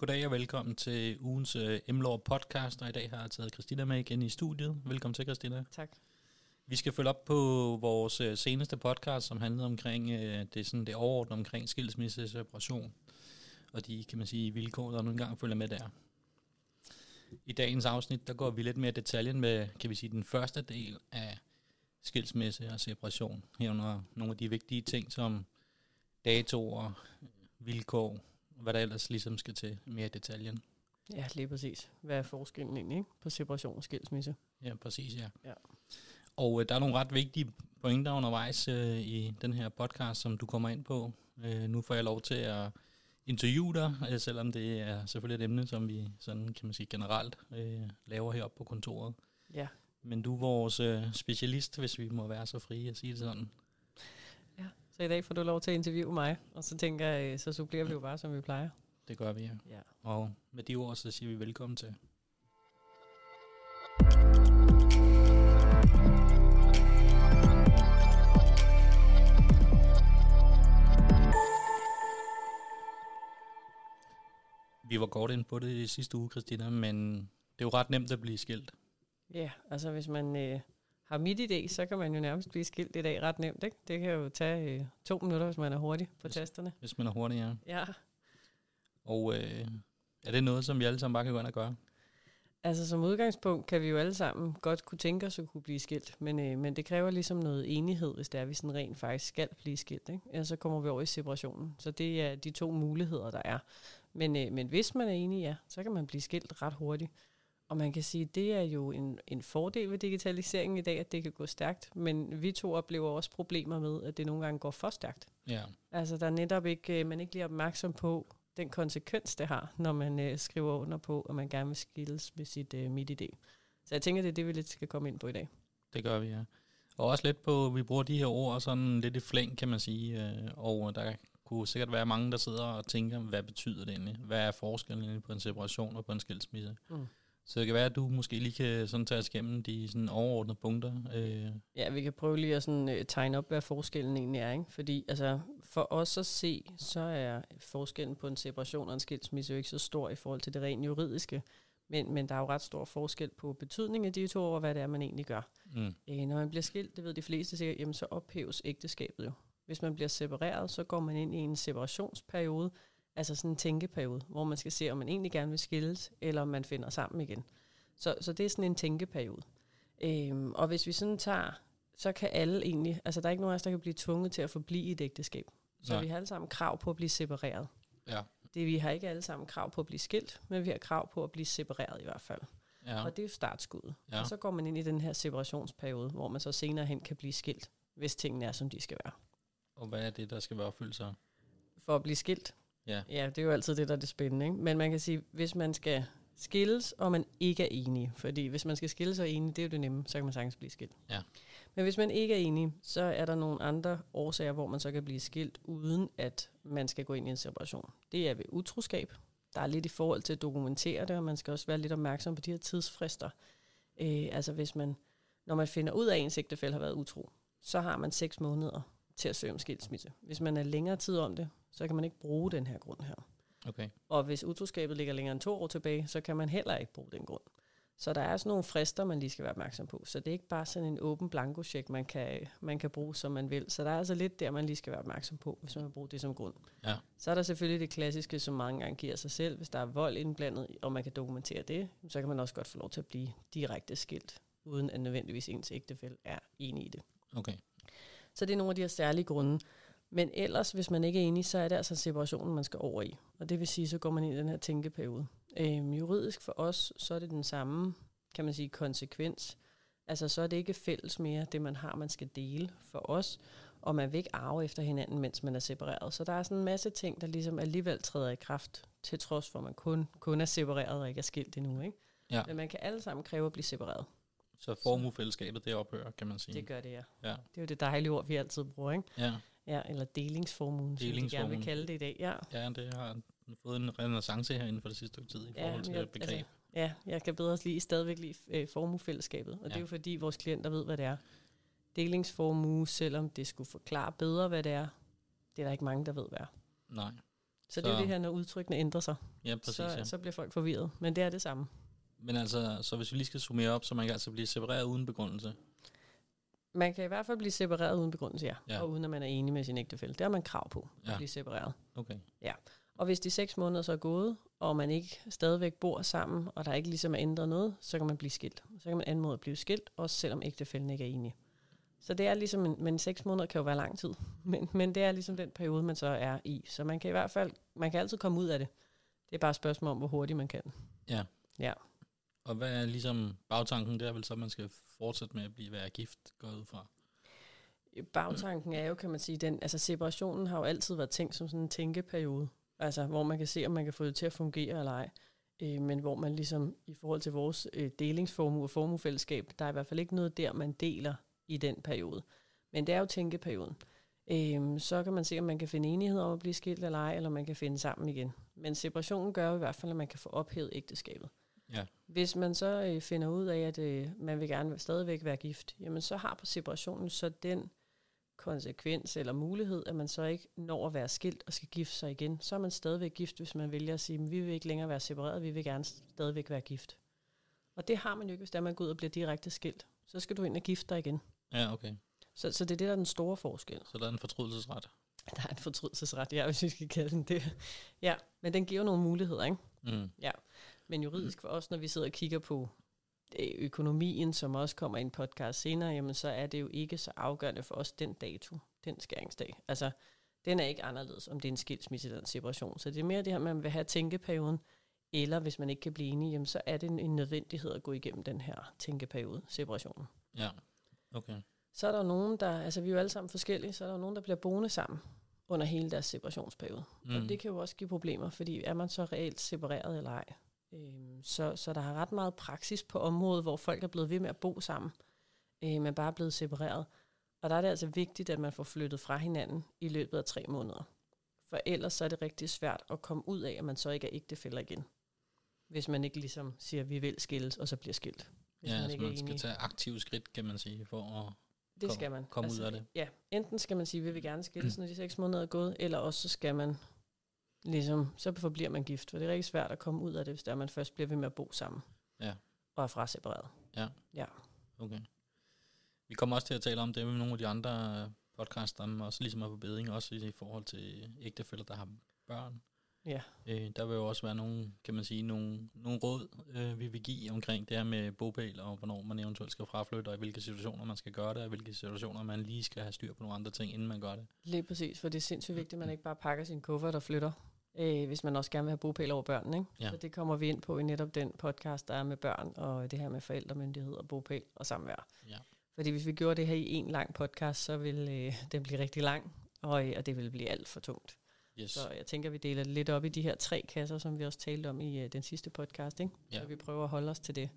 Goddag og velkommen til ugens uh, M-Law podcast, og i dag har jeg taget Christina med igen i studiet. Velkommen til, Christina. Tak. Vi skal følge op på vores uh, seneste podcast, som handlede omkring uh, det, sådan, det overordnede omkring skilsmisse, separation, og de, kan man sige, vilkår, der nu engang følger med der. I dagens afsnit, der går vi lidt mere i detaljen med, kan vi sige, den første del af skilsmisse og separation. Herunder nogle af de vigtige ting som datoer, vilkår, hvad der ellers ligesom skal til mere i detaljen. Ja, lige præcis. Hvad er forskellen egentlig ikke? på separation og skilsmisse? Ja, præcis, ja. ja. Og øh, der er nogle ret vigtige pointer undervejs øh, i den her podcast, som du kommer ind på. Øh, nu får jeg lov til at interviewe dig, øh, selvom det er selvfølgelig et emne, som vi sådan kan man sige generelt øh, laver heroppe på kontoret. Ja. Men du er vores øh, specialist, hvis vi må være så frie at sige det sådan. Så i dag får du lov til at interviewe mig, og så tænker jeg, øh, så supplerer vi jo bare, som vi plejer. Det gør vi, ja. ja. Og med de ord, så siger vi velkommen til. Vi var godt ind på det i sidste uge, Christina, men det er jo ret nemt at blive skilt. Ja, altså hvis man øh, har midt idé, så kan man jo nærmest blive skilt i dag ret nemt. Ikke? Det kan jo tage øh, to minutter, hvis man er hurtig på hvis, tasterne. Hvis man er hurtig, ja. Ja. Og øh, er det noget, som vi alle sammen bare kan gå ind og gøre? Altså som udgangspunkt kan vi jo alle sammen godt kunne tænke os at kunne blive skilt, men, øh, men det kræver ligesom noget enighed, hvis det er, at vi sådan rent faktisk skal blive skilt. Ikke? Ja, så kommer vi over i separationen. Så det er de to muligheder, der er. Men, øh, men hvis man er enig, ja, så kan man blive skilt ret hurtigt. Og man kan sige, at det er jo en, en fordel ved digitaliseringen i dag, at det kan gå stærkt. Men vi to oplever også problemer med, at det nogle gange går for stærkt. Ja. Altså der er netop ikke, øh, man ikke lige opmærksom på den konsekvens, det har, når man øh, skriver under på, at man gerne vil skilles med sit øh, midt-idé. Så jeg tænker, det er det, vi lidt skal komme ind på i dag. Det gør vi, ja. Og også lidt på, vi bruger de her ord sådan lidt i flæng, kan man sige. Øh, og der kunne sikkert være mange, der sidder og tænker, hvad betyder det egentlig? Hvad er forskellen på en separation og på en skilsmisse? Mm. Så det kan være, at du måske lige kan sådan tage os igennem de sådan overordnede punkter. Øh. Ja, vi kan prøve lige at sådan, uh, tegne op, hvad forskellen egentlig er. Ikke? Fordi altså, for os at se, så er forskellen på en separation og en skilsmisse jo ikke så stor i forhold til det rent juridiske. Men, men der er jo ret stor forskel på betydningen af de to og hvad det er, man egentlig gør. Mm. Øh, når man bliver skilt, det ved de fleste sikkert, jamen, så ophæves ægteskabet jo. Hvis man bliver separeret, så går man ind i en separationsperiode, altså sådan en tænkeperiode, hvor man skal se, om man egentlig gerne vil skilles, eller om man finder sammen igen. Så, så det er sådan en tænkeperiode. Øhm, og hvis vi sådan tager, så kan alle egentlig, altså der er ikke nogen af os, der kan blive tvunget til at forblive i et ægteskab. Så Nej. vi har alle sammen krav på at blive separeret. Ja. Det, vi har ikke alle sammen krav på at blive skilt, men vi har krav på at blive separeret i hvert fald. Ja. Og det er jo startskuddet. Ja. Og så går man ind i den her separationsperiode, hvor man så senere hen kan blive skilt, hvis tingene er, som de skal være. Og hvad er det, der skal være opfyldt så? For at blive skilt? Ja. ja, det er jo altid det, der er det spændende. Ikke? Men man kan sige, hvis man skal skilles, og man ikke er enig, fordi hvis man skal skilles og er enig, det er jo det nemme, så kan man sagtens blive skilt. Ja. Men hvis man ikke er enig, så er der nogle andre årsager, hvor man så kan blive skilt, uden at man skal gå ind i en separation. Det er ved utroskab. Der er lidt i forhold til at dokumentere det, og man skal også være lidt opmærksom på de her tidsfrister. Øh, altså hvis man, når man finder ud af, at ens ægtefælle har været utro, så har man seks måneder til at søge om skilsmisse. Hvis man er længere tid om det, så kan man ikke bruge den her grund her. Okay. Og hvis utroskabet ligger længere end to år tilbage, så kan man heller ikke bruge den grund. Så der er sådan nogle frister, man lige skal være opmærksom på. Så det er ikke bare sådan en åben blanko man kan, man kan bruge, som man vil. Så der er altså lidt der, man lige skal være opmærksom på, hvis man vil bruge det som grund. Ja. Så er der selvfølgelig det klassiske, som mange gange giver sig selv. Hvis der er vold indblandet, og man kan dokumentere det, så kan man også godt få lov til at blive direkte skilt, uden at nødvendigvis ens ægtefælle er enig i det. Okay. Så det er nogle af de her særlige grunde. Men ellers, hvis man ikke er enig, så er det altså separationen, man skal over i. Og det vil sige, så går man ind i den her tænkeperiode. Øhm, juridisk for os, så er det den samme, kan man sige, konsekvens. Altså, så er det ikke fælles mere, det man har, man skal dele for os. Og man vil ikke arve efter hinanden, mens man er separeret. Så der er sådan en masse ting, der ligesom alligevel træder i kraft, til trods for, at man kun, kun er separeret og ikke er skilt endnu. Ikke? Ja. Men man kan alle sammen kræve at blive separeret. Så formuefællesskabet, det ophører, kan man sige. Det gør det, ja. ja. Det er jo det dejlige ord, vi altid bruger, ikke? Ja. Ja, eller delingsformuen, delingsformuen. som de gerne vil kalde det i dag. Ja, ja det har fået en renaissance her inden for det sidste stykke tid i forhold ja, til jeg, begreb. Altså, ja, jeg kan bedre lige stadigvæk lide øh, formuefællesskabet, og ja. det er jo fordi vores klienter ved, hvad det er. Delingsformue, selvom det skulle forklare bedre, hvad det er, det er der ikke mange, der ved, hvad er. Nej. Så, så det er det her, når udtrykkene ændrer sig. Ja, præcis. så, ja. så bliver folk forvirret. Men det er det samme. Men altså, så hvis vi lige skal summere op, så man kan altså blive separeret uden begrundelse. Man kan i hvert fald blive separeret uden begrundelse, ja. Ja. ja. Og uden at man er enig med sin ægtefælle. Det har man krav på, at Ja. blive separeret. Okay. Og hvis de seks måneder så er gået, og man ikke stadigvæk bor sammen, og der ikke ligesom er ændret noget, så kan man blive skilt. Så kan man anmode at blive skilt, også selvom ægtefællen ikke er enig. Så det er ligesom, en, men seks måneder kan jo være lang tid, men, men det er ligesom den periode, man så er i. Så man kan i hvert fald, man kan altid komme ud af det. Det er bare et spørgsmål om, hvor hurtigt man kan. Og hvad er ligesom bagtanken? Det er vel så, at man skal fortsætte med at blive være gift, går ud fra. Bagtanken er jo, kan man sige, den, altså separationen har jo altid været tænkt som sådan en tænkeperiode. Altså, hvor man kan se, om man kan få det til at fungere eller ej. Øh, men hvor man ligesom, i forhold til vores øh, delingsformue og formuefællesskab, der er i hvert fald ikke noget der, man deler i den periode. Men det er jo tænkeperioden. Øh, så kan man se, om man kan finde enighed om at blive skilt eller ej, eller man kan finde sammen igen. Men separationen gør jo i hvert fald, at man kan få ophævet ægteskabet. Ja. Hvis man så øh, finder ud af, at øh, man vil gerne stadigvæk være gift, jamen så har på separationen så den konsekvens eller mulighed, at man så ikke når at være skilt og skal gifte sig igen, så er man stadigvæk gift, hvis man vælger at sige, at vi vil ikke længere være separeret, vi vil gerne stadigvæk være gift. Og det har man jo ikke, hvis der man går ud og bliver direkte skilt. Så skal du ind og gifte dig igen. Ja, okay. Så, så det er det, der er den store forskel. Så der er en fortrydelsesret. Der er en fortrydelsesret, ja, hvis vi skal kalde den det. Ja, men den giver nogle muligheder, ikke? Mm. Men juridisk for os, når vi sidder og kigger på øh, økonomien, som også kommer i en podcast senere, jamen så er det jo ikke så afgørende for os den dato, den skæringsdag. Altså, den er ikke anderledes, om det er en skilsmisse eller en separation. Så det er mere det her, man vil have tænkeperioden, eller hvis man ikke kan blive enige, jamen så er det en, en nødvendighed at gå igennem den her tænkeperiode, separationen. Ja, okay. Så er der nogen, der, altså vi er jo alle sammen forskellige, så er der nogen, der bliver boende sammen under hele deres separationsperiode. Mm. Og det kan jo også give problemer, fordi er man så reelt separeret eller ej? Øhm, så, så der har ret meget praksis på området, hvor folk er blevet ved med at bo sammen, øh, men bare er blevet separeret. Og der er det altså vigtigt, at man får flyttet fra hinanden i løbet af tre måneder. For ellers så er det rigtig svært at komme ud af, at man så ikke er ægtefæller igen. Hvis man ikke ligesom siger, at vi vil skilles, og så bliver skilt. Hvis Ja, man altså man skal enig. tage aktive skridt, kan man sige, for at... Det kom- skal man. komme ud af det. Ja, enten skal man sige, at vi vil gerne skilles, når de seks måneder er gået, eller også så skal man ligesom, så forbliver man gift. For det er rigtig svært at komme ud af det, hvis der man først bliver ved med at bo sammen. Ja. Og er frasepareret. Okay. Vi kommer også til at tale om det med nogle af de andre øh, podcasts, der også ligesom er på beding, også i forhold til ægtefælder, der har børn. Ja. Øh, der vil jo også være nogle, kan man sige, nogle, nogle råd, øh, vi vil give omkring det her med bopæl, og hvornår man eventuelt skal fraflytte, og i hvilke situationer man skal gøre det, og i hvilke situationer man lige skal have styr på nogle andre ting, inden man gør det. Lige præcis, for det er sindssygt vigtigt, at man ikke bare pakker sin kuffert og flytter, øh, hvis man også gerne vil have bopæl over børnene. Ikke? Ja. Så det kommer vi ind på i netop den podcast, der er med børn, og det her med forældremyndighed og bopæl og samvær. Ja. Fordi hvis vi gjorde det her i en lang podcast, så ville øh, den blive rigtig lang, og, øh, og det ville blive alt for tungt. Yes. Så jeg tænker, vi deler det lidt op i de her tre kasser, som vi også talte om i uh, den sidste podcast, ikke? Ja. Så vi prøver at holde os til det.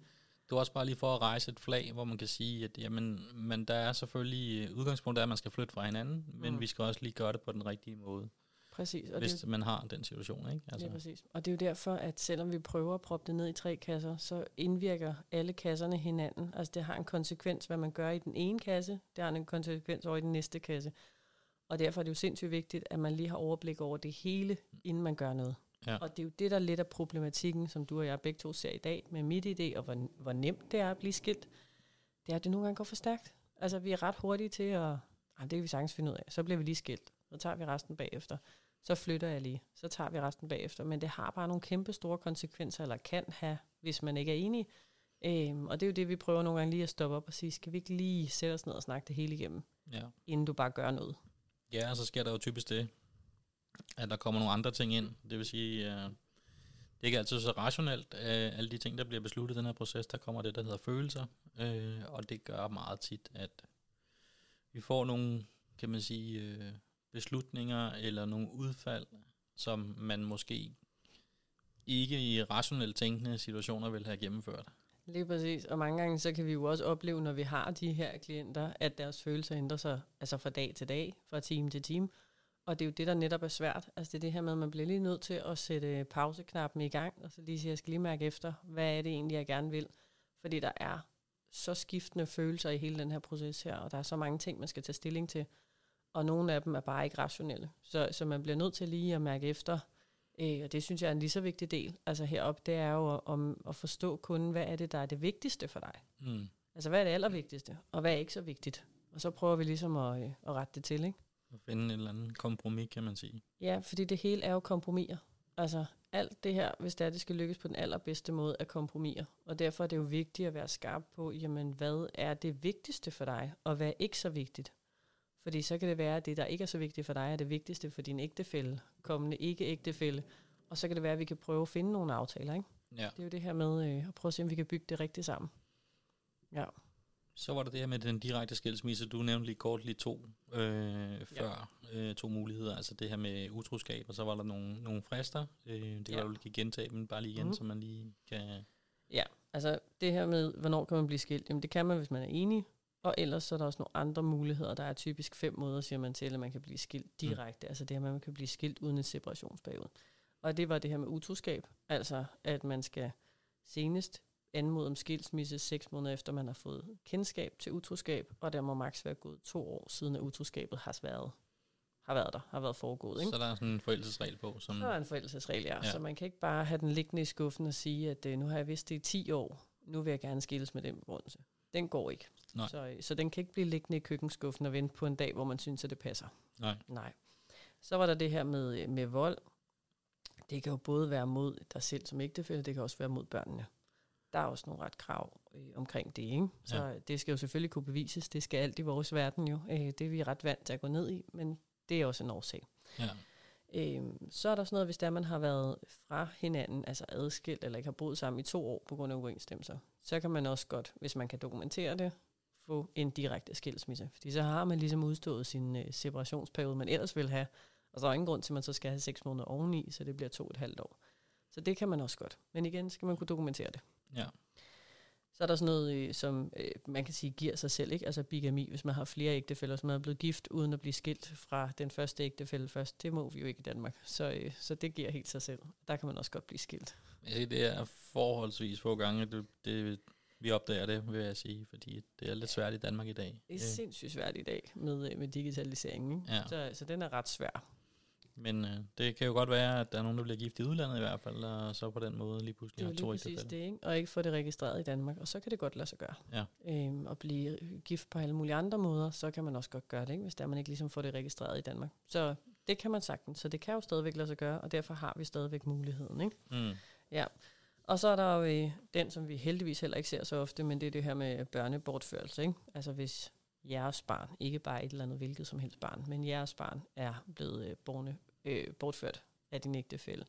Det er også bare lige for at rejse et flag, hvor man kan sige, at jamen, men der er selvfølgelig øh, udgangspunktet, er, at man skal flytte fra hinanden, men Mm. vi skal også lige gøre det på den rigtige måde, Præcis. Og hvis det, man har den situation. Ikke? altså. det er præcis. Og det er jo derfor, at selvom vi prøver at proppe det ned i tre kasser, så indvirker alle kasserne hinanden. Altså det har en konsekvens, hvad man gør i den ene kasse, det har en konsekvens over i den næste kasse. Og derfor er det jo sindssygt vigtigt, at man lige har overblik over det hele, inden man gør noget. Ja. Og det er jo det, der lidt af problematikken, som du og jeg begge to ser i dag, med mit idé, og hvor, hvor nemt det er at blive skilt. Det er, at det nogle gange går for stærkt. Altså, vi er ret hurtige til at, ah, det kan vi sagtens finde ud af. Så bliver vi lige skilt. Så tager vi resten bagefter. Så flytter jeg lige. Så tager vi resten bagefter. Men det har bare nogle kæmpe store konsekvenser, eller kan have, hvis man ikke er enig. Øhm, og det er jo det, vi prøver nogle gange lige at stoppe op og sige, skal vi ikke lige sætte os ned og snakke det hele igennem, Ja. inden du bare gør noget. Ja, og så sker der jo typisk det, at der kommer nogle andre ting ind. Det vil sige, øh, det er ikke altid så rationelt, øh, alle de ting, der bliver besluttet i den her proces. Der kommer det, der hedder følelser, øh, og det gør meget tit, at vi får nogle, kan man sige, øh, beslutninger eller nogle udfald, som man måske ikke i rationelt tænkende situationer vil have gennemført. Lige præcis. Og mange gange så kan vi jo også opleve, når vi har de her klienter, at deres følelser ændrer sig altså fra dag til dag, fra time til time. Og det er jo det, der netop er svært. Altså det er det her med, at man bliver lige nødt til at sætte pauseknappen i gang, og så lige sige, jeg skal lige mærke efter, hvad er det egentlig, jeg gerne vil. Fordi der er så skiftende følelser i hele den her proces her, og der er så mange ting, man skal tage stilling til. Og nogle af dem er bare ikke rationelle. Så, så man bliver nødt til lige at mærke efter, Øh, og det synes jeg er en lige så vigtig del. Altså heroppe, det er jo om at forstå kunden, hvad er det, der er det vigtigste for dig? Mm. Altså hvad er det allervigtigste, og hvad er ikke så vigtigt? Og så prøver vi ligesom at, øh, at rette det til, ikke? At finde et eller andet kompromis, kan man sige. Ja, fordi det hele er jo kompromiser. Altså alt det her, hvis det er, det skal lykkes på den allerbedste måde, er kompromiser. Og derfor er det jo vigtigt at være skarp på, jamen hvad er det vigtigste for dig, og hvad er ikke så vigtigt? Fordi så kan det være, at det, der ikke er så vigtigt for dig, er det vigtigste for din ægtefælle, kommende ikke-ægtefælle. Og så kan det være, at vi kan prøve at finde nogle aftaler, ikke? Ja. Det er jo det her med øh, at prøve at se, om vi kan bygge det rigtigt sammen. Ja. Så var der det her med den direkte skilsmisse. Du nævnte lige kort lige to øh, før, ja. øh, to muligheder. Altså det her med utroskab, og så var der nogle, nogle frister. Øh, det kan Ja. du lige gentage dem bare lige igen, mm. så man lige kan... Ja, altså det her med, hvornår kan man blive skilt, jamen det kan man, hvis man er enig, og ellers så er der også nogle andre muligheder. Der er typisk fem måder, siger man til, at man kan blive skilt direkte. Mm. Altså det her med, at man kan blive skilt uden en separationsperiode. Og det var det her med utroskab, altså at man skal senest anmode om skilsmisse seks måneder efter, man har fået kendskab til utroskab, og der må maks være gået to år siden, at utroskabet har været, har været der, har været foregået. Ikke? Så der er sådan en forældelsesregel på, som... Der er en forældelsesregel, ja. ja. Ja. Så man kan ikke bare have den liggende i skuffen og sige, at øh, nu har jeg vidst det i 10 år, nu vil jeg gerne skilles med den begrundelse. Den går ikke. Nej. Så, øh, så den kan ikke blive liggende i køkkenskuffen og vente på en dag, hvor man synes, at det passer. Nej. Nej. Så var der det her med, øh, med vold. Det kan jo både være mod dig selv som ægtefælle, det kan også være mod børnene. Der er også nogle ret krav øh, omkring det, ikke? Så Ja. det skal jo selvfølgelig kunne bevises. Det skal alt i vores verden jo. Øh, det er vi ret vant til at gå ned i, men det er også en årsag. Ja. Øhm, så er der sådan noget, hvis der man har været fra hinanden, altså adskilt, eller ikke har boet sammen i to år på grund af uoverensstemmelser, så kan man også godt, hvis man kan dokumentere det, få en direkte skilsmisse. Fordi så har man ligesom udstået sin øh, separationsperiode, man ellers vil have, og så er der ingen grund til, at man så skal have seks måneder oveni, så det bliver to og et halvt år. Så det kan man også godt. Men igen skal man kunne dokumentere det. Ja. Så er der sådan noget, øh, som øh, man kan sige giver sig selv, ikke? Altså bigami, hvis man har flere ægtefælder, som er blevet gift uden at blive skilt fra den første ægtefælle først. Det må vi jo ikke i Danmark. Så, øh, så det giver helt sig selv. Der kan man også godt blive skilt. Jeg siger, det er forholdsvis få gange, det, det, vi opdager det, vil jeg sige, fordi det er lidt svært i Danmark i dag. Det er Øh, sindssygt svært i dag med, øh, med digitaliseringen. Ikke? Ja. Så, så den er ret svær. Men øh, det kan jo godt være, at der er nogen, der bliver gift i udlandet i hvert fald, og så på den måde lige pludselig er har to ægtefæller. det, ikke? Og ikke få det registreret i Danmark. Og så kan det godt lade sig gøre. Ja. Øhm, og blive gift på alle mulige andre måder, så kan man også godt gøre det, ikke? hvis der man ikke ligesom får det registreret i Danmark. Så det kan man sagtens. Så det kan jo stadigvæk lade sig gøre, og derfor har vi stadigvæk muligheden. Ikke? Mm. Ja, og så er der jo øh, den, som vi heldigvis heller ikke ser så ofte, men det er det her med børnebortførelse. Ikke? Altså hvis jeres barn, ikke bare et eller andet hvilket som helst barn, men jeres barn er blevet øh, borne, øh, bortført af din ægtefælle,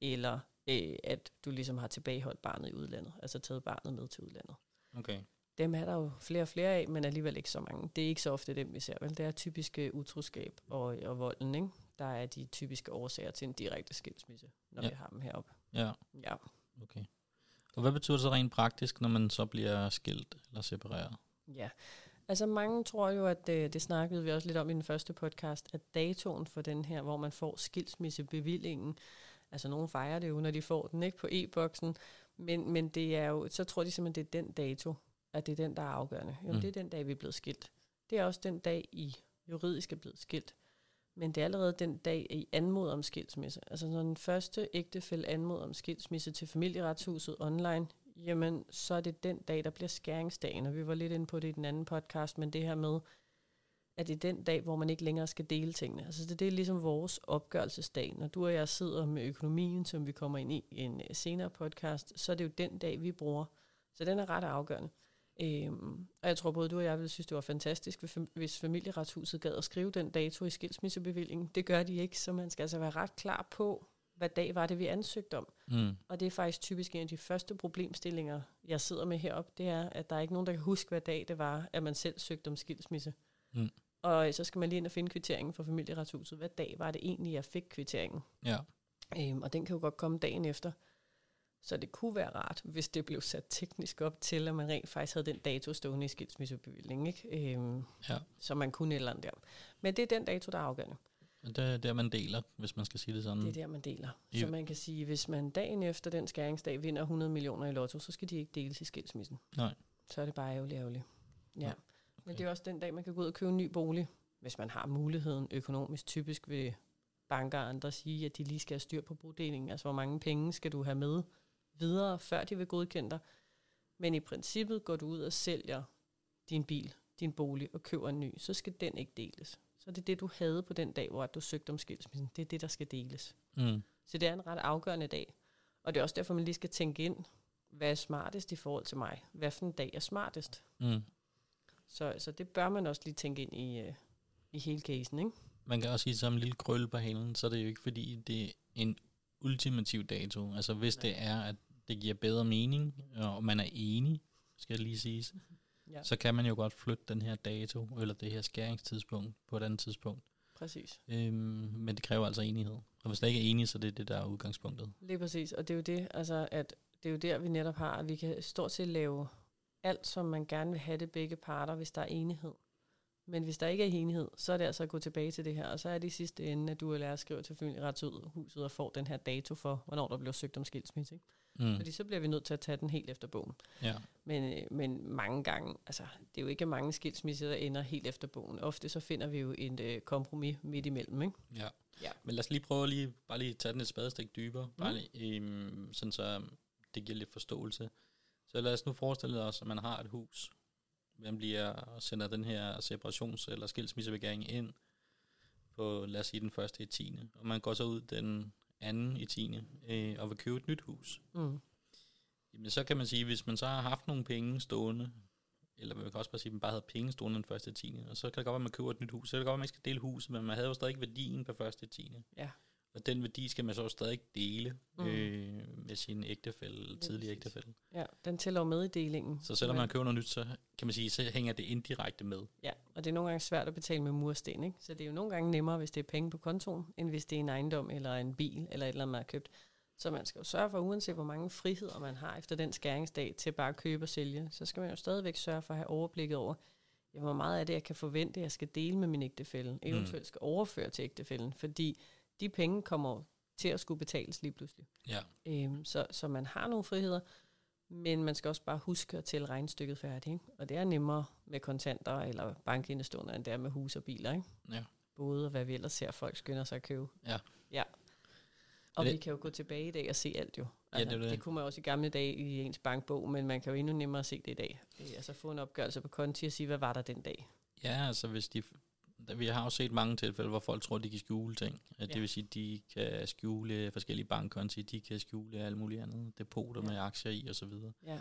eller øh, at du ligesom har tilbageholdt barnet i udlandet, altså taget barnet med til udlandet. Okay. Dem er der jo flere og flere af, men alligevel ikke så mange. Det er ikke så ofte dem, vi ser. Vel? Det er typisk øh, utroskab og, og volden, ikke? der er de typiske årsager til en direkte skilsmisse, når ja. vi har dem heroppe. Ja, Ja. Okay. Og hvad betyder det så rent praktisk, når man så bliver skilt eller separeret? Ja, altså mange tror jo, at det, det snakkede vi også lidt om i den første podcast, at datoen for den her, hvor man får skilsmissebevillingen, altså nogen fejrer det jo, når de får den ikke på e-boksen, men, men det er jo, så tror de simpelthen, det er den dato, at det er den, der er afgørende. Jo, mm. det er den dag, vi er blevet skilt. Det er også den dag, I juridisk er blevet skilt. Men det er allerede den dag, I anmoder om skilsmisse. Altså når den første ægtefælle anmoder om skilsmisse til familieretshuset online, jamen så er det den dag, der bliver skæringsdagen. Og vi var lidt inde på det i den anden podcast, men det her med, at det er den dag, hvor man ikke længere skal dele tingene. Altså det, det er ligesom vores opgørelsesdag. Når du og jeg sidder med økonomien, som vi kommer ind i i en øh, senere podcast, så er det jo den dag, vi bruger. Så den er ret afgørende. Øhm, og jeg tror både du og jeg ville synes, det var fantastisk, hvis fam- hvis familieretshuset gad at skrive den dato i skilsmissebevillingen. Det gør de ikke, så man skal altså være ret klar på, hvad dag var det, vi ansøgte om. Mm. Og det er faktisk typisk en af de første problemstillinger, jeg sidder med heroppe, det er, at der er ikke nogen, der kan huske, hvad dag det var, at man selv søgte om skilsmisse. Mm. Og så skal man lige ind og finde kvitteringen fra familieretshuset. Hvad dag var det egentlig, jeg fik kvitteringen? Ja. Øhm, og den kan jo godt komme dagen efter. Så det kunne være rart, hvis det blev sat teknisk op til, at man rent faktisk havde den dato stående i skilsmissebevillingen. Ikke? Øhm, Ja. Så man kunne et eller andet der. Men det er den dato, der er afgørende. Det er der, man deler, hvis man skal sige det sådan. Det er der, man deler. Så man kan sige, hvis man dagen efter den skæringsdag vinder 100 millioner i lotto, så skal de ikke deles i skilsmissen. Nej. Så er det bare ærgerligt, ærgerligt. Ja. Ja, Okay. Men det er også den dag, man kan gå ud og købe en ny bolig, hvis man har muligheden økonomisk. Typisk vil banker og andre sige, at de lige skal have styr på bodelingen. Altså, hvor mange penge skal du have med videre, før de vil godkende dig. Men i princippet går du ud og sælger din bil, din bolig og køber en ny, så skal den ikke deles. Så det er det, du havde på den dag, hvor du søgte om skilsmissen. Det er det, der skal deles. Mm. Så det er en ret afgørende dag. Og det er også derfor, man lige skal tænke ind, hvad er smartest i forhold til mig? Hvad for en dag er smartest? Mm. Så, så det bør man også lige tænke ind i, øh, i hele casen, ikke? Man kan også sige, som en lille krølle på halen, så er det jo ikke fordi, det er en ultimativ dato. Altså hvis Nej. det er, at det giver bedre mening, og man er enig, skal jeg lige sige, ja. så kan man jo godt flytte den her dato, eller det her skæringstidspunkt på et andet tidspunkt. Præcis. Øhm, men det kræver altså enighed. Og hvis der ikke er enige, så det er det, der er udgangspunktet. Lige præcis, og det er jo det, altså, at det er jo der, vi netop har, at vi kan stort set lave alt, som man gerne vil have det begge parter, hvis der er enighed. Men hvis der ikke er enighed, så er det altså at gå tilbage til det her, og så er det i sidste ende, at du eller jeg skriver til familieretshuset og får den her dato for, hvornår der bliver søgt om skilsmisse. Ikke? Mm. Fordi så bliver vi nødt til at tage den helt efter bogen. Ja. Men, øh, men mange gange, altså det er jo ikke mange skilsmisser, der ender helt efter bogen. Ofte så finder vi jo en øh, kompromis midt imellem. Ikke? Ja. ja. Men lad os lige prøve at lige, bare lige tage den et spadestik dybere, mm. bare lige, um, sådan så det giver lidt forståelse. Så lad os nu forestille os, at man har et hus. Man bliver sender den her separations- eller skilsmissebegæring ind på, lad os sige, den første i 10. Og man går så ud den anden i 10. Øh, og vil købe et nyt hus. Mm. Jamen så kan man sige, hvis man så har haft nogle penge stående, eller man kan også bare sige, at man bare havde penge stående den første i 10. Og så kan det godt være, at man køber et nyt hus. Så kan det godt være, at man ikke skal dele huset, men man havde jo stadig værdien på første i 10. Ja. Og den værdi skal man så stadig dele mm. øh, med sin ægtefælle, tidligere ægtefælle. Ja, den tæller med i delingen. Så selvom man køber noget nyt, så kan man sige, så hænger det indirekte med. Ja, og det er nogle gange svært at betale med mursten, ikke? Så det er jo nogle gange nemmere, hvis det er penge på kontoen, end hvis det er en ejendom eller en bil eller et eller andet, man har købt. Så man skal jo sørge for, uanset hvor mange friheder man har efter den skæringsdag til bare at købe og sælge, så skal man jo stadigvæk sørge for at have overblikket over, ja, hvor meget af det, jeg kan forvente, jeg skal dele med min ægtefælle, eventuelt skal overføre til ægtefællen, fordi de penge kommer til at skulle betales lige pludselig. Ja. Øhm, så, så man har nogle friheder, men man skal også bare huske at tælle regnstykket færdigt. Ikke? Og det er nemmere med kontanter eller bankindestående, end det er med hus og biler. Ikke? Ja. Både og hvad vi ellers ser, folk skynder sig at købe. Ja. ja. Og det, vi kan jo gå tilbage i dag og se alt jo. Altså, ja, det, det. det kunne man også i gamle dage i ens bankbog, men man kan jo endnu nemmere se det i dag. Altså få en opgørelse på konti og sige, hvad var der den dag? Ja, altså hvis de vi har jo set mange tilfælde, hvor folk tror, de kan skjule ting. Ja. Det vil sige, de kan skjule forskellige bankkonti, de kan skjule alt muligt andet, depoter ja. med aktier i osv. Ja.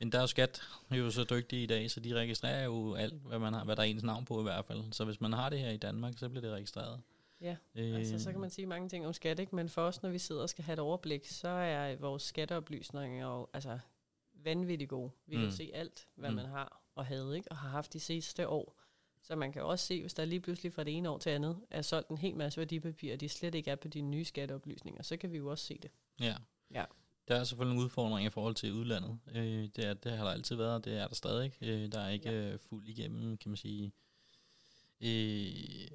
Men der er jo skat er jo så dygtige i dag, så de registrerer jo alt, hvad, man har, hvad der er ens navn på i hvert fald. Så hvis man har det her i Danmark, så bliver det registreret. Ja, øh, altså så kan man sige mange ting om skat, ikke? men for os, når vi sidder og skal have et overblik, så er vores skatteoplysninger jo altså vanvittigt gode. Vi mm. kan se alt, hvad mm. man har og havde, ikke? og har haft de sidste år. Så man kan også se, hvis der lige pludselig fra det ene år til andet er solgt en hel masse værdipapirer, og de slet ikke er på de nye skatteoplysninger, så kan vi jo også se det. Ja. ja. Der er selvfølgelig en udfordring i forhold til udlandet. Øh, det, er, det har der altid været, og det er der stadig. Øh, der er ikke ja. Øh, fuld igennem, kan man sige, øh,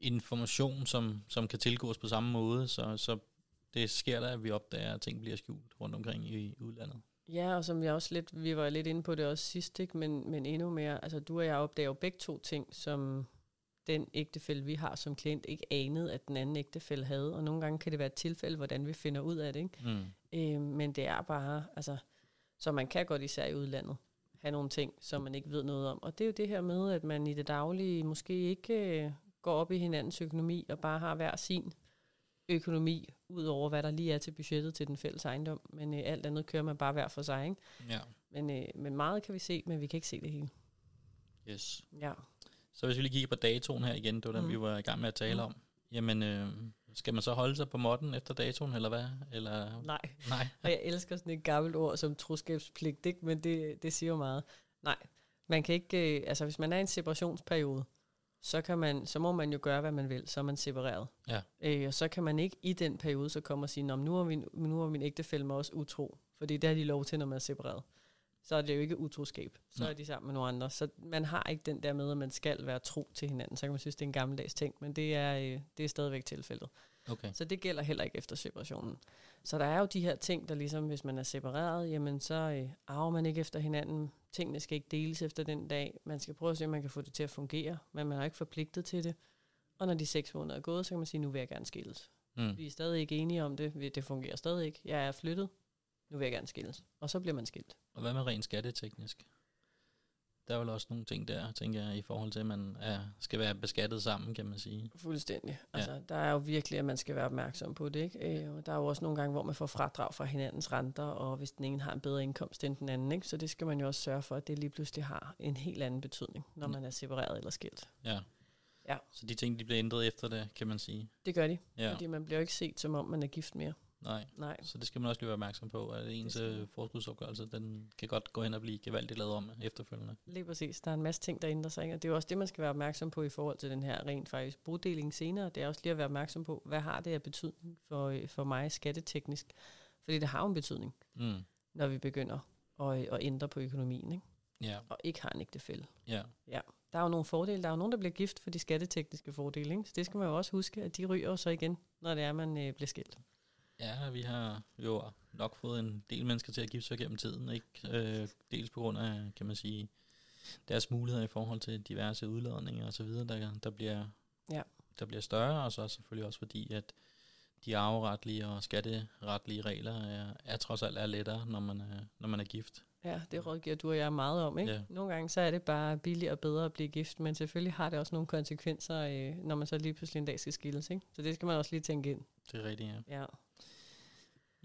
information, som, som kan tilgås på samme måde. Så, så det sker der, at vi opdager, at ting bliver skjult rundt omkring i udlandet. Ja, og som jeg også lidt, vi var lidt inde på det også sidst, ikke? Men, men endnu mere, altså du og jeg opdager jo begge to ting, som den ægtefælde, vi har som klient, ikke anede, at den anden ægtefælde havde. Og nogle gange kan det være et tilfælde, hvordan vi finder ud af det. Ikke? Mm. Øh, men det er bare, altså, så man kan godt især i udlandet have nogle ting, som man ikke ved noget om. Og det er jo det her med, at man i det daglige måske ikke øh, går op i hinandens økonomi og bare har hver sin økonomi, ud over hvad der lige er til budgettet til den fælles ejendom. Men øh, alt andet kører man bare hver for sig. Ikke? Ja. Men, øh, men meget kan vi se, men vi kan ikke se det hele. Yes. Ja. Så hvis vi lige kigger på datoen her igen, det var den, mm. vi var i gang med at tale mm. om. Jamen, øh, skal man så holde sig på modden efter datoen, eller hvad? Eller? Nej. Nej. Og jeg elsker sådan et gammelt ord som troskabspligt, ikke? men det, det siger jo meget. Nej, man kan ikke, øh, altså hvis man er i en separationsperiode, så, kan man, så må man jo gøre, hvad man vil, så er man separeret. Ja. Øh, og så kan man ikke i den periode så komme og sige, nu er, min, nu er min ægtefælle mig også utro, fordi det er de lov til, når man er separeret. Så er det jo ikke utroskab. Så Nej. er de sammen med nogle andre. Så man har ikke den der med, at man skal være tro til hinanden. Så kan man synes, det er en gammeldags ting, men det er, øh, det er stadigvæk tilfældet. Okay. Så det gælder heller ikke efter separationen. Så der er jo de her ting, der ligesom, hvis man er separeret, jamen så øh, arver man ikke efter hinanden. Tingene skal ikke deles efter den dag. Man skal prøve at se, om man kan få det til at fungere, men man er ikke forpligtet til det. Og når de seks måneder er gået, så kan man sige, nu vil jeg gerne skilles. Mm. Vi er stadig ikke enige om det. Det fungerer stadig ikke. Jeg er flyttet. Nu vil jeg gerne skilles. Og så bliver man skilt. Og hvad med rent skatteteknisk? Der er vel også nogle ting der, tænker jeg, i forhold til, at man er, skal være beskattet sammen, kan man sige. Fuldstændig. Ja. Altså, der er jo virkelig, at man skal være opmærksom på det. Ikke? Øh, og der er jo også nogle gange, hvor man får fradrag fra hinandens renter, og hvis den ene har en bedre indkomst end den anden. Ikke? Så det skal man jo også sørge for, at det lige pludselig har en helt anden betydning, når Mm. man er separeret eller skilt. Ja. Ja. Så de ting, de bliver ændret efter det, kan man sige. Det gør de, Ja. fordi man bliver jo ikke set, som om man er gift mere. Nej. Nej. Så det skal man også lige være opmærksom på, at ens øh, forskudsopgørelse, den kan godt gå hen og blive gevaldigt lavet om efterfølgende. Lige præcis. Der er en masse ting, der ændrer sig. ikke? Og det er jo også det, man skal være opmærksom på i forhold til den her rent faktisk bodeling senere. Det er også lige at være opmærksom på, hvad har det af betydning for, øh, for mig skatteteknisk? Fordi det har jo en betydning, Mm. når vi begynder at, øh, at ændre på økonomien, ikke? Ja, og ikke har en ægtefælle. ja. Der er jo nogle fordele. Der er jo nogen, der bliver gift for de skattetekniske fordele. Ikke? Så det skal man jo også huske, at de ryger så igen, når det er, man øh, bliver skilt. Ja, vi har jo nok fået en del mennesker til at gifte sig gennem tiden, ikke? Øh, dels på grund af, kan man sige, deres muligheder i forhold til diverse udladninger og så videre, der, der, bliver, Ja. der bliver større, og så selvfølgelig også fordi, at de arveretlige og skatteretlige regler er, er trods alt er lettere, når man er, når man er gift. Ja, det rådgiver du og jeg meget om. Ikke? Ja. Nogle gange så er det bare billigere og bedre at blive gift, men selvfølgelig har det også nogle konsekvenser, øh, når man så lige pludselig en dag skal skilles. Ikke? Så det skal man også lige tænke ind. Det er rigtigt, ja. Ja.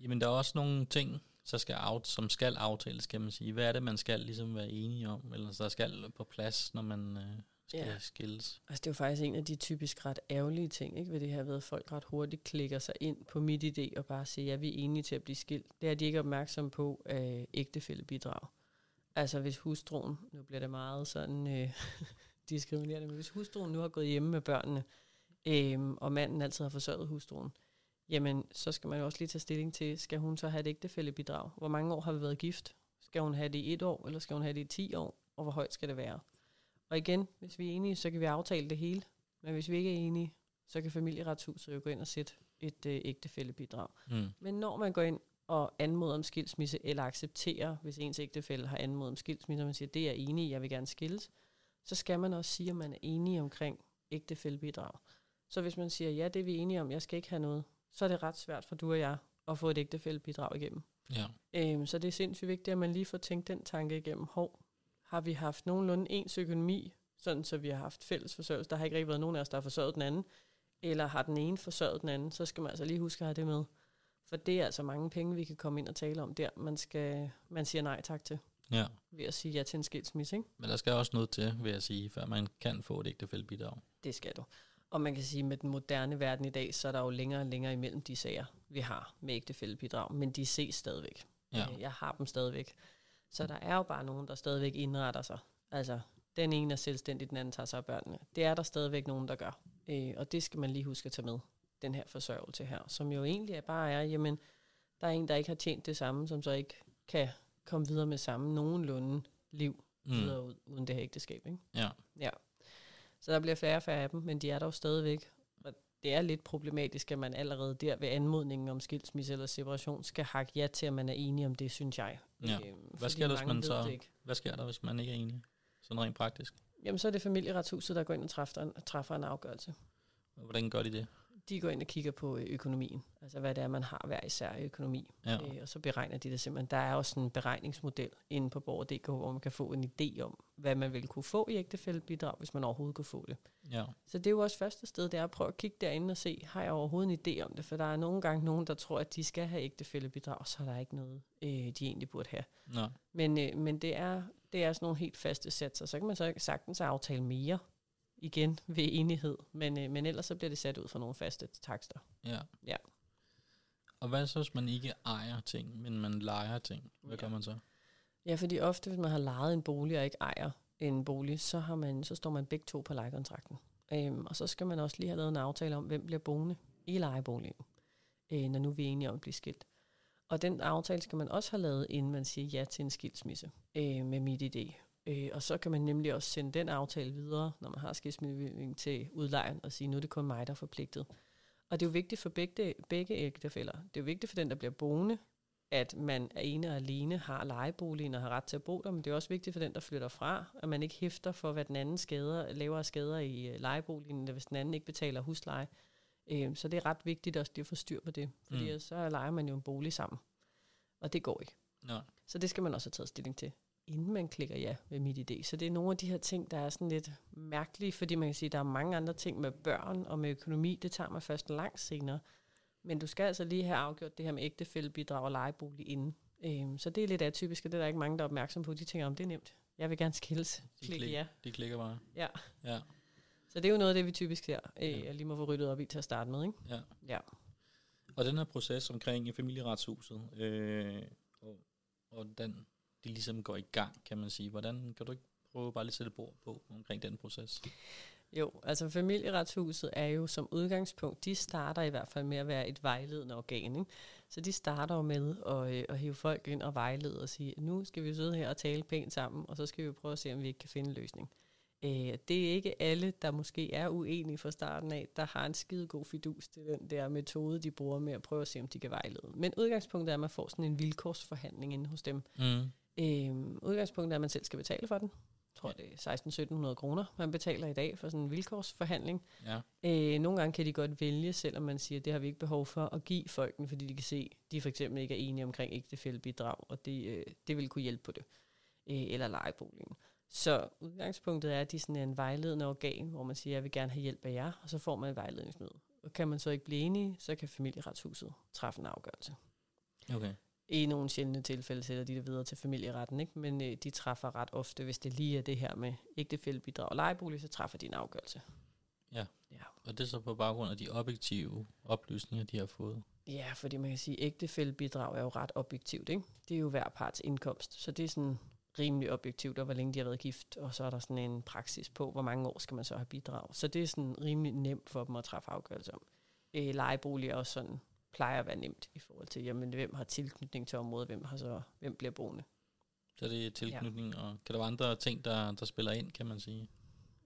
Jamen, der er også nogle ting, så skal out, som skal aftales, kan man sige. Hvad er det, man skal ligesom være enige om, eller der skal på plads, når man øh, skal Ja. skilles? Altså, det er jo faktisk en af de typisk ret ærgerlige ting, ikke? ved det her ved, at folk ret hurtigt klikker sig ind på mit idé og bare siger, ja, vi er enige til at blive skilt. Det er de ikke opmærksom på af ægtefællebidrag. Altså hvis hustruen, nu bliver det meget sådan øh, diskriminerende, men hvis hustruen nu har gået hjemme med børnene, øh, og manden altid har forsørget hustruen, jamen så skal man jo også lige tage stilling til, skal hun så have et ægtefællebidrag? Hvor mange år har vi været gift? Skal hun have det i et år, eller skal hun have det i 10 år? Og hvor højt skal det være? Og igen, hvis vi er enige, så kan vi aftale det hele. Men hvis vi ikke er enige, så kan familieretshuset jo gå ind og sætte et øh, ægtefællebidrag. Mm. Men når man går ind og anmoder om skilsmisse, eller accepterer, hvis ens ægtefælle har anmodet om skilsmisse, og man siger, det er jeg enig i, jeg vil gerne skilles, så skal man også sige, at man er enig omkring ægtefællebidrag. Så hvis man siger, ja, det er vi enige om, jeg skal ikke have noget, så er det ret svært for du og jeg at få et ægtefællebidrag igennem. Ja. Øhm, så det er sindssygt vigtigt, at man lige får tænkt den tanke igennem. Hov, har vi haft nogenlunde ens økonomi, sådan så vi har haft fælles forsørgelse? Der har ikke rigtig været nogen af os, der har forsørget den anden. Eller har den ene forsørget den anden? Så skal man altså lige huske at have det med. For det er altså mange penge, vi kan komme ind og tale om der. Man, skal, man siger nej tak til, ja. ved at sige ja til en skilsmisse. Ikke? Men der skal også noget til, vil jeg sige, før man kan få et ægtefællebidrag. Det skal du. Og man kan sige, at med den moderne verden i dag, så er der jo længere og længere imellem de sager, vi har med ægtefællebidrag. Men de ses stadigvæk. Ja. Øh, Jeg har dem stadigvæk. Så der er jo bare nogen, der stadigvæk indretter sig. Altså, den ene er selvstændig, den anden tager sig af børnene. Det er der stadigvæk nogen, der gør. Øh, og det skal man lige huske at tage med, den her forsørgelse her. Som jo egentlig er bare er, jamen, der er en, der ikke har tjent det samme, som så ikke kan komme videre med samme nogenlunde liv Mm. videre ud, uden det her ægteskab. Ikke? Ja. Ja. Så der bliver færre og færre af dem, men de er der jo stadigvæk. Og det er lidt problematisk, at man allerede der ved anmodningen om skilsmisse eller separation skal hakke ja til, at man er enig om det, synes jeg. Ja. Øhm, Hvad sker der, hvis man så-. Hvad sker der, hvis man ikke er enig? Sådan rent praktisk. Jamen, så er det familieretshuset, der går ind og træffer en, træffer en afgørelse. Hvordan gør de det? De går ind og kigger på øh, økonomien, altså hvad det er, man har hver især i økonomi. Ja. Øh, og så beregner de det simpelthen. Der er også en beregningsmodel inde på Borger.dk, hvor man kan få en idé om, hvad man vil kunne få i ægtefældebidrag, hvis man overhovedet kunne få det. Ja. Så det er jo også første sted, det er at prøve at kigge derinde og se, har jeg overhovedet en idé om det? For der er nogle gange nogen, der tror, at de skal have ægtefællebidrag, og så er der ikke noget, øh, de egentlig burde have. Nå. Men, øh, men det, er, det er sådan nogle helt faste satser. Så kan man så sagtens aftale mere igen ved enighed. Men, øh, men ellers så bliver det sat ud for nogle faste takster. Ja. Ja. Og hvad så, hvis man ikke ejer ting, men man leger ting? Hvad Ja. gør man så? Ja, fordi ofte, hvis man har lejet en bolig og ikke ejer en bolig, så, har man, så står man begge to på lejekontrakten. Øhm, og så skal man også lige have lavet en aftale om, hvem bliver boende i lejeboligen, øh, når nu vi er enige om at blive skilt. Og den aftale skal man også have lavet, inden man siger ja til en skilsmisse øh, med mit idé. Øh, og så kan man nemlig også sende den aftale videre, når man har skilsmissebevilling til udlejeren, og sige, nu er det kun mig, der er forpligtet. Og det er jo vigtigt for begge, begge ægtefælder. Det er jo vigtigt for den, der bliver boende, at man er ene og alene har lejeboligen og har ret til at bo der, men det er også vigtigt for den, der flytter fra, at man ikke hæfter for, hvad den anden skader, laver skader i øh, lejeboligen, hvis den anden ikke betaler husleje. Øh, så det er ret vigtigt også lige at få styr på det, fordi Mm. så leger man jo en bolig sammen, og det går ikke. Nej. Så det skal man også have taget stilling til, inden man klikker ja med mit idé. Så det er nogle af de her ting, der er sådan lidt mærkelige, fordi man kan sige, at der er mange andre ting med børn og med økonomi, det tager man først langt senere. Men du skal altså lige have afgjort det her med ægtefældebidrag og lejebolig inden. Øhm, så det er lidt atypisk, og det er der ikke mange, der er opmærksom på. De tænker, om det er nemt. Jeg vil gerne skilles. De, Klik klik, ja. de klikker bare. Ja. Ja, Så det er jo noget af det, vi typisk ser, øh, Ja. lige må få ryddet op i til at starte med. Ikke? ja. Ja. Og den her proces omkring familieretshuset, øh, og, og den, de ligesom går i gang, kan man sige. Hvordan kan du ikke prøve bare lige at sætte bord på omkring den proces? Jo, altså familieretshuset er jo som udgangspunkt, de starter i hvert fald med at være et vejledende organ. Ikke? Så de starter jo med at, øh, at hive folk ind og vejlede og sige, nu skal vi sidde her og tale pænt sammen, og så skal vi prøve at se, om vi ikke kan finde en løsning. Øh, det er ikke alle, der måske er uenige fra starten af, der har en skide god fidus til den der metode, de bruger med at prøve at se, om de kan vejlede. Men udgangspunktet er, at man får sådan en vilkårsforhandling inde hos dem. Mm. Øh, udgangspunktet er, at man selv skal betale for den. Jeg tror, det er 16-1700 kroner, man betaler i dag for sådan en vilkårsforhandling. Ja, Øh, nogle gange kan de godt vælge, selvom man siger, at det har vi ikke behov for at give folkene, fordi de kan se, at de for eksempel ikke er enige omkring ægtefældebidrag, og det, øh, det vil kunne hjælpe på det. Øh, eller lejeboligen. Så udgangspunktet er, at de sådan er en vejledende organ, hvor man siger, at jeg vil gerne have hjælp af jer, og så får man et vejledningsmøde. Og kan man så ikke blive enige, så kan familieretshuset træffe en afgørelse. okay. I nogle sjældne tilfælde sætter de det videre til familieretten, ikke? men øh, de træffer ret ofte, hvis det lige er det her med ægtefældebidrag og lejebolig, så træffer de en afgørelse. Og det er så på baggrund af de objektive oplysninger, de har fået. Ja, fordi man kan sige, at ægtefældebidrag er jo ret objektivt. Ikke? Det er jo hver parts indkomst, så det er sådan rimelig objektivt, og hvor længe de har været gift, og så er der sådan en praksis på, hvor mange år skal man så have bidrag. Så det er sådan rimelig nemt for dem at træffe afgørelse om. Øh, lejebolig er også sådan, plejer at være nemt i forhold til, jamen, hvem har tilknytning til området, hvem, har så, hvem bliver boende. Så det er tilknytning, ja. og kan der være andre ting, der, der spiller ind, kan man sige?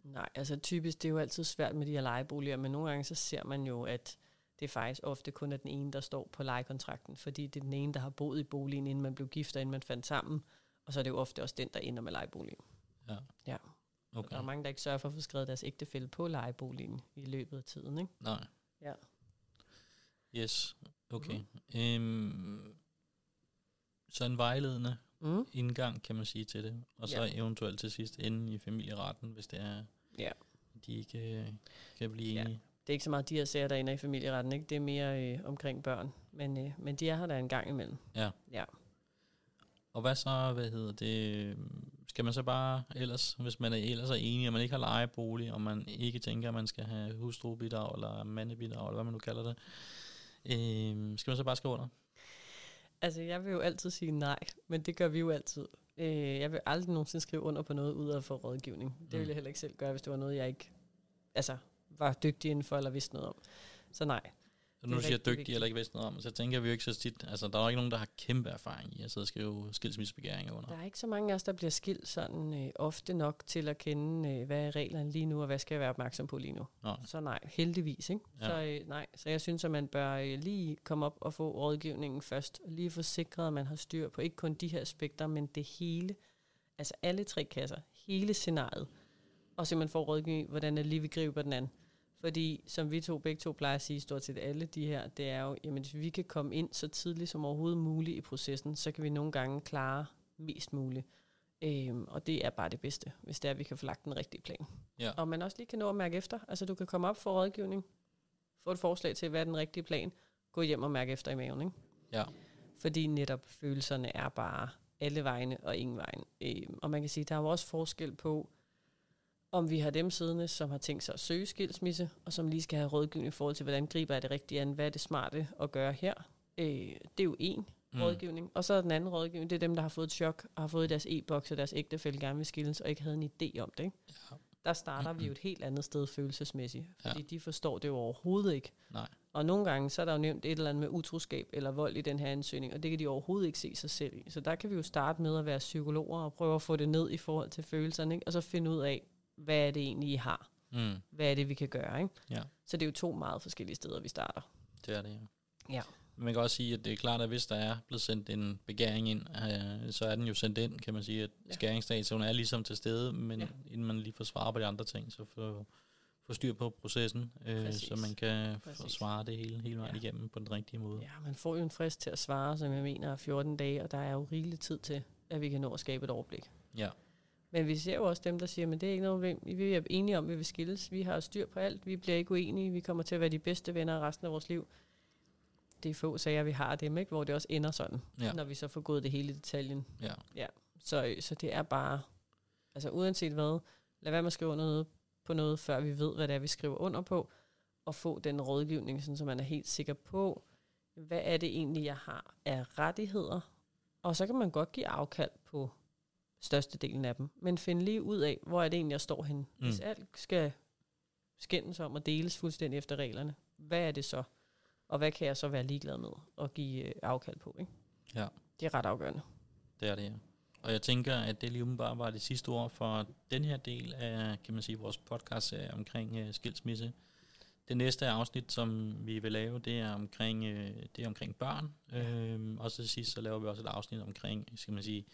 Nej, altså typisk, det er jo altid svært med de her lejeboliger, men nogle gange så ser man jo, at det faktisk ofte kun er den ene, der står på lejekontrakten, fordi det er den ene, der har boet i boligen, inden man blev gift, og inden man fandt sammen, og så er det jo ofte også den, der ender med lejeboligen. Ja. Ja. Okay. Der er mange, der ikke sørger for at få skrevet deres ægtefælde på lejeboligen i løbet af tiden, ikke? Nej. Ja. Yes, okay. Mm. Øhm, så en vejledende Mm. indgang, kan man sige til det. Og så Ja. eventuelt til sidst ende i familieretten, hvis det er, Ja. de ikke øh, kan blive Ja. enige. Det er ikke så meget de her sager, der ender i familieretten, ikke? Det er mere øh, omkring børn, men, øh, men de er her der en gang imellem. Ja. Ja. Og hvad så, hvad hedder det, skal man så bare ellers, hvis man er ellers er enig, og man ikke har lejebolig, og man ikke tænker, at man skal have hustrubidrag, eller mandebidrag, eller hvad man nu kalder det, øh, skal man så bare skrive under? Altså, jeg vil jo altid sige nej, men det gør vi jo altid. Øh, jeg vil aldrig nogensinde skrive under på noget, ud af få rådgivning. Det Mm. ville jeg heller ikke selv gøre, hvis det var noget, jeg ikke altså, var dygtig inden for, eller vidste noget om. Så nej. Nu er du siger dygtig vigtigt. eller ikke vidst noget om, så tænker vi jo ikke så tit, altså der er jo ikke nogen, der har kæmpe erfaring i at sidde og skrive skilsmissebegæringer under. Der er ikke så mange af os, der bliver skilt sådan øh, ofte nok til at kende, øh, hvad er reglerne lige nu, og hvad skal jeg være opmærksom på lige nu. Nå, Så nej, heldigvis. Ikke? Ja. Så øh, nej, så jeg synes, at man bør øh, lige komme op og få rådgivningen først, og lige få sikret, at man har styr på ikke kun de her aspekter, men det hele, altså alle tre kasser, hele scenariet, og simpelthen få rådgivning, hvordan er lige vi griber den anden. Fordi, som vi to begge to plejer at sige, stort set alle de her, det er jo, jamen hvis vi kan komme ind så tidligt som overhovedet muligt i processen, så kan vi nogle gange klare mest muligt. Øhm, og det er bare det bedste, hvis det er, at vi kan få lagt den rigtige plan. Ja. Og man også lige kan nå at mærke efter. Altså du kan komme op for rådgivning, få et forslag til, hvad er den rigtige plan, gå hjem og mærke efter i maven. Ikke? ja. Fordi netop følelserne er bare alle vegne og ingen vejen. Øhm, og man kan sige, der er jo også forskel på, om vi har dem siddende, som har tænkt sig at søge skilsmisse, og som lige skal have rådgivning i forhold til, hvordan griber jeg det rigtige an, hvad er det smarte at gøre her. Øh, det er jo en Mm. rådgivning. Og så er den anden rådgivning, det er dem, der har fået et chok, og har fået deres e-boks, og deres ægtefælle gerne vil skilles, og ikke havde en idé om det. Ikke? Ja. Der starter vi jo et helt andet sted følelsesmæssigt, Ja. fordi de forstår det jo overhovedet ikke. Nej. Og nogle gange, så er der jo nævnt et eller andet med utroskab eller vold i den her ansøgning, og det kan de overhovedet ikke se sig selv i. Så der kan vi jo starte med at være psykologer og prøve at få det ned i forhold til følelserne, ikke? og så finde ud af, hvad er det egentlig, I har? Mm. Hvad er det, vi kan gøre? Ikke? Ja. Så det er jo to meget forskellige steder, vi starter. Det er det, ja. Ja. Men man kan også sige, at det er klart, at hvis der er blevet sendt en begæring ind, øh, så er den jo sendt ind, kan man sige, at Ja. skæringsdatoen er ligesom til stede, men Ja. inden man lige får svar på de andre ting, så får, får styr på processen, øh, Præcis. så man kan Præcis. forsvare det hele, hele vejen Ja. igennem på den rigtige måde. Ja, man får jo en frist til at svare, som jeg mener er 14 dage, og der er jo rigelig tid til, at vi kan nå at skabe et overblik. Ja. Men vi ser jo også dem, der siger, men det er ikke noget problem. Vi er enige om, at vi vil skilles. Vi har styr på alt. Vi bliver ikke uenige. Vi kommer til at være de bedste venner resten af vores liv. Det er få sager, vi har dem, ikke? hvor det også ender sådan, Ja. når vi så får gået det hele i detaljen. Ja. Så, så det er bare, altså uanset hvad, lad være med at skrive noget på noget, før vi ved, hvad det er, vi skriver under på, og få den rådgivning, sådan, så man er helt sikker på, hvad er det egentlig, jeg har af rettigheder, og så kan man godt give afkald på størstedelen af dem, men finde lige ud af, hvor er det egentlig, jeg står henne. Mm. Hvis alt skal skændes om og deles fuldstændig efter reglerne, hvad er det så? Og hvad kan jeg så være ligeglad med at give øh, afkald på? Ikke? Ja. Det er ret afgørende. Det er det, ja. Og jeg tænker, at det lige umiddelbart var det sidste ord for den her del af, kan man sige, vores podcast omkring uh, skilsmisse. Det næste afsnit, som vi vil lave, det er omkring, uh, det er omkring børn. Ja. Øhm, og så sidst, så laver vi også et afsnit omkring, skal man sige,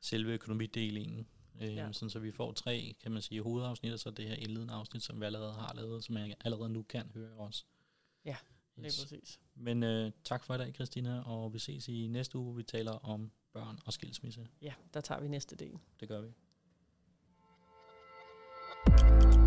selve økonomidelingen. Øh, ja. sådan, så vi får tre, kan man sige, hovedafsnit, og så det her indledende afsnit, som vi allerede har lavet, som jeg allerede nu kan høre også. Ja, lige yes. præcis. Men øh, tak for i dag, Christina, og vi ses i næste uge, hvor vi taler om børn og skilsmisse. Ja, der tager vi næste del. Det gør vi. thank you